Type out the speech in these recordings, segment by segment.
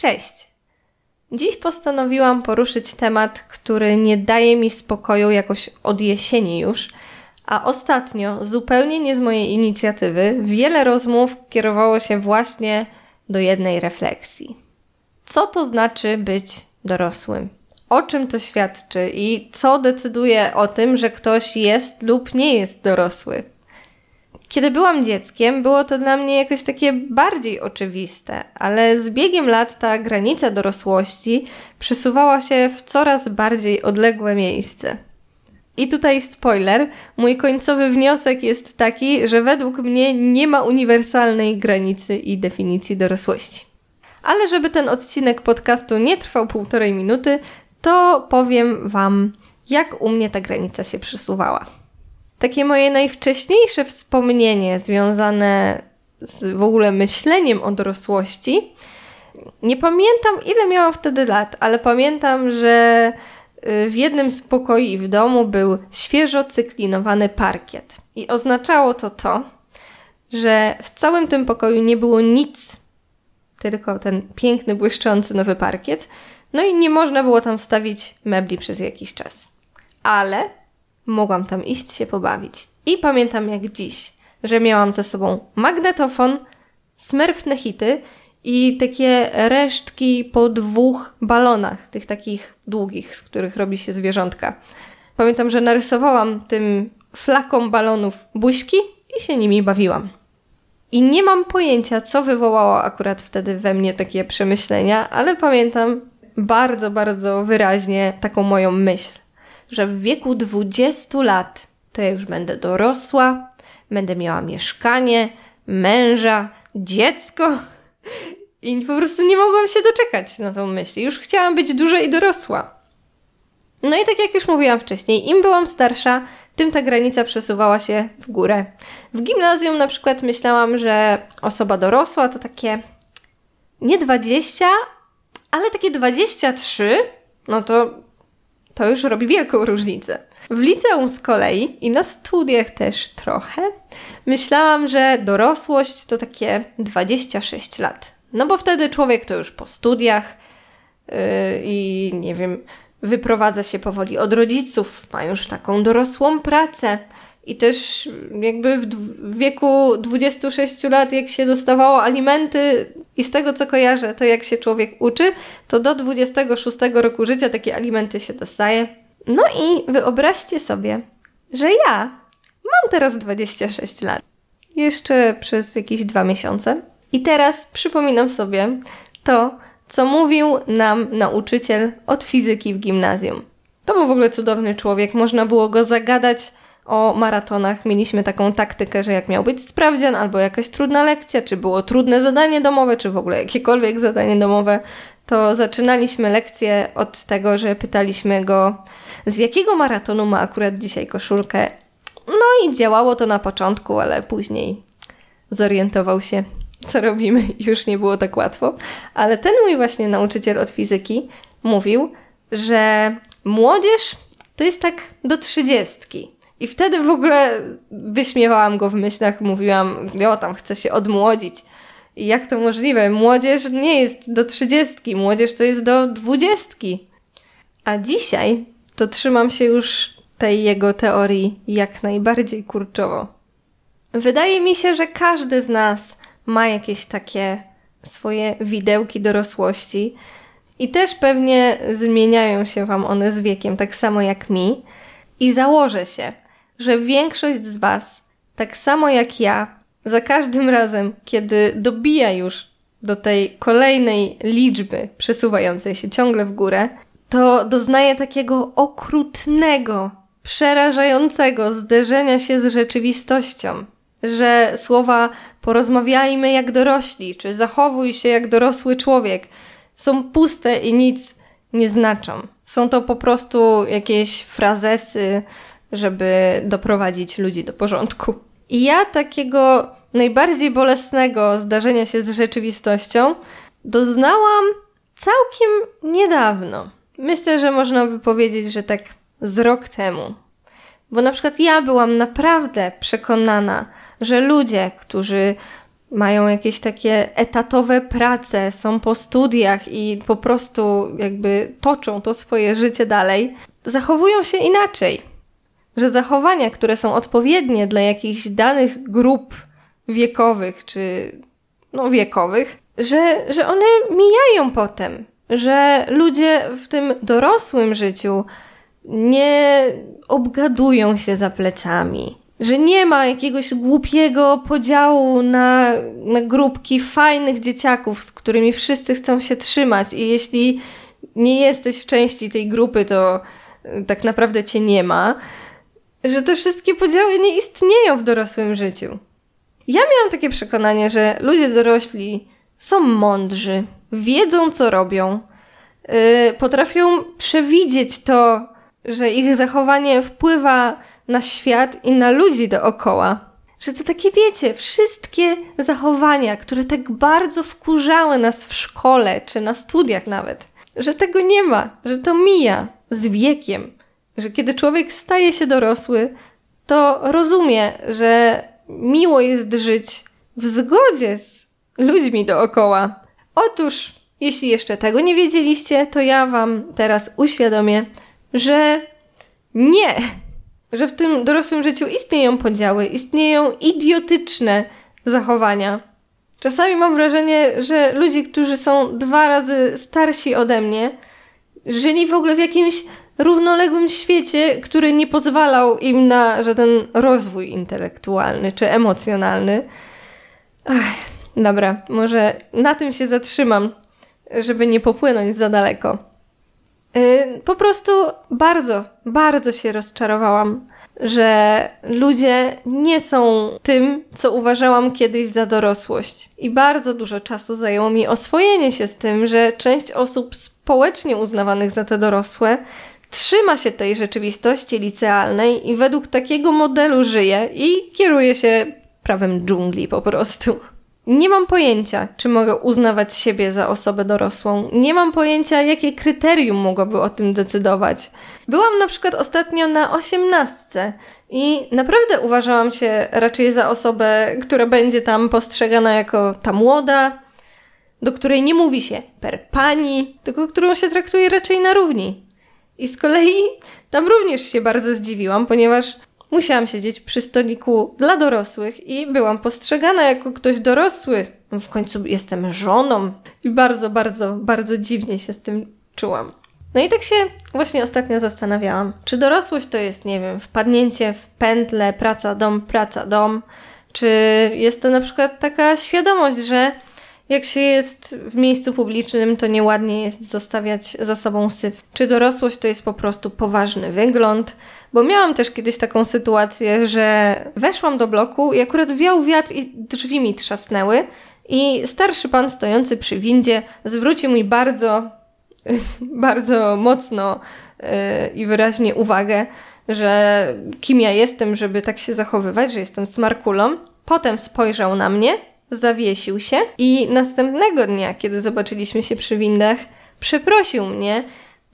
Cześć! Dziś postanowiłam poruszyć temat, który nie daje mi spokoju jakoś od jesieni już, a ostatnio, zupełnie nie z mojej inicjatywy, wiele rozmów kierowało się właśnie do jednej refleksji. Co to znaczy być dorosłym? O czym to świadczy i co decyduje o tym, że ktoś jest lub nie jest dorosły? Kiedy byłam dzieckiem, było to dla mnie jakoś takie bardziej oczywiste, ale z biegiem lat ta granica dorosłości przesuwała się w coraz bardziej odległe miejsce. I tutaj spoiler, mój końcowy wniosek jest taki, że według mnie nie ma uniwersalnej granicy i definicji dorosłości. Ale żeby ten odcinek podcastu nie trwał półtorej minuty, to powiem Wam, jak u mnie ta granica się przesuwała. Takie moje najwcześniejsze wspomnienie związane z w ogóle myśleniem o dorosłości. Nie pamiętam, ile miałam wtedy lat, ale pamiętam, że y, w jednym z pokoi w domu był świeżo cyklinowany parkiet. I oznaczało to to, że w całym tym pokoju nie było nic, tylko ten piękny, błyszczący nowy parkiet. No i nie można było tam wstawić mebli przez jakiś czas. Ale mogłam tam iść się pobawić. I pamiętam jak dziś, że miałam ze sobą magnetofon, smerfne hity i takie resztki po dwóch balonach, tych takich długich, z których robi się zwierzątka. Pamiętam, że narysowałam tym flakom balonów buźki i się nimi bawiłam. I nie mam pojęcia, co wywołało akurat wtedy we mnie takie przemyślenia, ale pamiętam bardzo, bardzo wyraźnie taką moją myśl że w wieku 20 lat to ja już będę dorosła, będę miała mieszkanie, męża, dziecko. I po prostu nie mogłam się doczekać na tą myśl. Już chciałam być duża i dorosła. No i tak jak już mówiłam wcześniej, im byłam starsza, tym ta granica przesuwała się w górę. W gimnazjum na przykład myślałam, że osoba dorosła to takie nie 20, ale takie 23, no to to już robi wielką różnicę. W liceum z kolei i na studiach też trochę myślałam, że dorosłość to takie 26 lat. No bo wtedy człowiek to już po studiach yy, i nie wiem, wyprowadza się powoli od rodziców, ma już taką dorosłą pracę. I też jakby w wieku 26 lat, jak się dostawało alimenty, i z tego co kojarzę, to jak się człowiek uczy, to do 26 roku życia takie alimenty się dostaje. No i wyobraźcie sobie, że ja mam teraz 26 lat. Jeszcze przez jakieś dwa miesiące. I teraz przypominam sobie to, co mówił nam nauczyciel od fizyki w gimnazjum. To był w ogóle cudowny człowiek, można było go zagadać o maratonach mieliśmy taką taktykę, że jak miał być sprawdzian albo jakaś trudna lekcja, czy było trudne zadanie domowe, czy w ogóle jakiekolwiek zadanie domowe, to zaczynaliśmy lekcję od tego, że pytaliśmy go, z jakiego maratonu ma akurat dzisiaj koszulkę. No i działało to na początku, ale później zorientował się, co robimy, już nie było tak łatwo. Ale ten mój właśnie nauczyciel od fizyki mówił, że młodzież to jest tak do trzydziestki. I wtedy w ogóle wyśmiewałam go w myślach, mówiłam, jo, tam chcę się odmłodzić. I jak to możliwe? Młodzież nie jest do trzydziestki, młodzież to jest do dwudziestki. A dzisiaj to trzymam się już tej jego teorii jak najbardziej kurczowo. Wydaje mi się, że każdy z nas ma jakieś takie swoje widełki dorosłości i też pewnie zmieniają się Wam one z wiekiem, tak samo jak mi. I założę się, że większość z Was, tak samo jak ja, za każdym razem, kiedy dobija już do tej kolejnej liczby przesuwającej się ciągle w górę, to doznaje takiego okrutnego, przerażającego zderzenia się z rzeczywistością. Że słowa porozmawiajmy jak dorośli, czy zachowuj się jak dorosły człowiek są puste i nic nie znaczą. Są to po prostu jakieś frazesy, żeby doprowadzić ludzi do porządku. I ja takiego najbardziej bolesnego zdarzenia się z rzeczywistością doznałam całkiem niedawno. Myślę, że można by powiedzieć, że tak z rok temu. Bo na przykład ja byłam naprawdę przekonana, że ludzie, którzy mają jakieś takie etatowe prace, są po studiach i po prostu jakby toczą to swoje życie dalej, zachowują się inaczej. Że zachowania, które są odpowiednie dla jakichś danych grup wiekowych czy no wiekowych, że, że one mijają potem. Że ludzie w tym dorosłym życiu nie obgadują się za plecami, że nie ma jakiegoś głupiego podziału na, na grupki fajnych dzieciaków, z którymi wszyscy chcą się trzymać, i jeśli nie jesteś w części tej grupy, to tak naprawdę cię nie ma, że te wszystkie podziały nie istnieją w dorosłym życiu. Ja miałam takie przekonanie, że ludzie dorośli są mądrzy, wiedzą co robią, yy, potrafią przewidzieć to, że ich zachowanie wpływa na świat i na ludzi dookoła. Że to takie, wiecie, wszystkie zachowania, które tak bardzo wkurzały nas w szkole czy na studiach nawet, że tego nie ma, że to mija z wiekiem, że kiedy człowiek staje się dorosły, to rozumie, że miło jest żyć w zgodzie z ludźmi dookoła. Otóż, jeśli jeszcze tego nie wiedzieliście, to ja Wam teraz uświadomię, że nie, że w tym dorosłym życiu istnieją podziały, istnieją idiotyczne zachowania. Czasami mam wrażenie, że ludzie, którzy są dwa razy starsi ode mnie, żyli w ogóle w jakimś równoległym świecie, który nie pozwalał im na żaden rozwój intelektualny czy emocjonalny. Ach, dobra, może na tym się zatrzymam, żeby nie popłynąć za daleko. Yy, po prostu bardzo, bardzo się rozczarowałam, że ludzie nie są tym, co uważałam kiedyś za dorosłość. I bardzo dużo czasu zajęło mi oswojenie się z tym, że część osób społecznie uznawanych za te dorosłe trzyma się tej rzeczywistości licealnej i według takiego modelu żyje i kieruje się prawem dżungli po prostu. Nie mam pojęcia, czy mogę uznawać siebie za osobę dorosłą. Nie mam pojęcia, jakie kryterium mogłoby o tym decydować. Byłam na przykład ostatnio na osiemnastce i naprawdę uważałam się raczej za osobę, która będzie tam postrzegana jako ta młoda, do której nie mówi się per pani, tylko którą się traktuje raczej na równi. I z kolei tam również się bardzo zdziwiłam, ponieważ musiałam siedzieć przy stoliku dla dorosłych i byłam postrzegana jako ktoś dorosły. W końcu jestem żoną i bardzo, bardzo, bardzo dziwnie się z tym czułam. No i tak się właśnie ostatnio zastanawiałam, czy dorosłość to jest, nie wiem, wpadnięcie w pętle praca, dom, praca, dom, czy jest to na przykład taka świadomość, że jak się jest w miejscu publicznym, to nieładnie jest zostawiać za sobą syf. Czy dorosłość to jest po prostu poważny wygląd? Bo miałam też kiedyś taką sytuację, że weszłam do bloku i akurat wiał wiatr i drzwi mi trzasnęły. I starszy pan stojący przy windzie zwrócił mi bardzo, bardzo mocno yy, i wyraźnie uwagę, że kim ja jestem, żeby tak się zachowywać, że jestem smarkulą. Potem spojrzał na mnie zawiesił się i następnego dnia, kiedy zobaczyliśmy się przy windach, przeprosił mnie,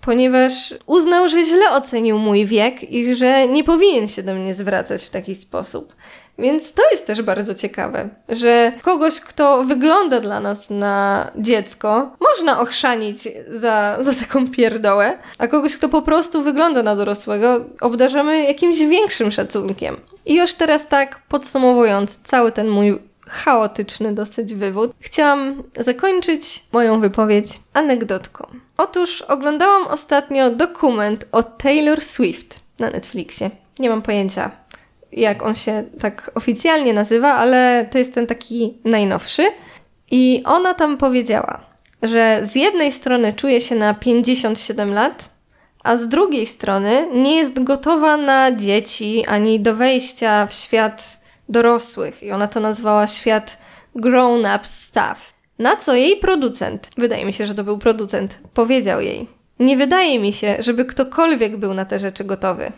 ponieważ uznał, że źle ocenił mój wiek i że nie powinien się do mnie zwracać w taki sposób. Więc to jest też bardzo ciekawe, że kogoś, kto wygląda dla nas na dziecko, można ochrzanić za, za taką pierdołę, a kogoś, kto po prostu wygląda na dorosłego, obdarzamy jakimś większym szacunkiem. I już teraz tak podsumowując cały ten mój chaotyczny dosyć wywód, chciałam zakończyć moją wypowiedź anegdotką. Otóż oglądałam ostatnio dokument o Taylor Swift na Netflixie. Nie mam pojęcia, jak on się tak oficjalnie nazywa, ale to jest ten taki najnowszy. I ona tam powiedziała, że z jednej strony czuje się na 57 lat, a z drugiej strony nie jest gotowa na dzieci ani do wejścia w świat dorosłych i ona to nazwała świat grown-up stuff. Na co jej producent, wydaje mi się, że to był producent, powiedział jej: Nie wydaje mi się, żeby ktokolwiek był na te rzeczy gotowy.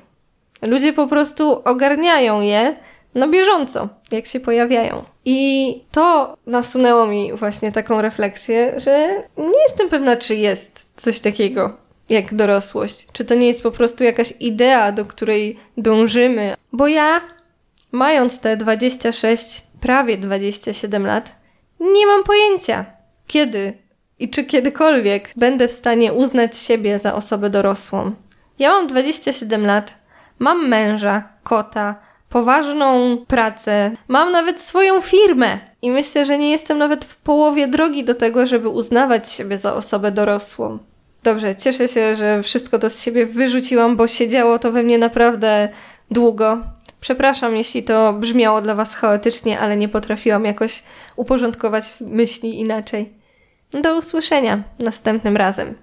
Ludzie po prostu ogarniają je na bieżąco, jak się pojawiają. I to nasunęło mi właśnie taką refleksję, że nie jestem pewna, czy jest coś takiego jak dorosłość. Czy to nie jest po prostu jakaś idea, do której dążymy. Bo ja mając te 26, prawie 27 lat, nie mam pojęcia, kiedy i czy kiedykolwiek będę w stanie uznać siebie za osobę dorosłą. Ja mam 27 lat, mam męża, kota, poważną pracę, mam nawet swoją firmę i myślę, że nie jestem nawet w połowie drogi do tego, żeby uznawać siebie za osobę dorosłą. Dobrze, cieszę się, że wszystko to z siebie wyrzuciłam, bo siedziało to we mnie naprawdę długo. Przepraszam, jeśli to brzmiało dla Was chaotycznie, ale nie potrafiłam jakoś uporządkować myśli inaczej. Do usłyszenia następnym razem.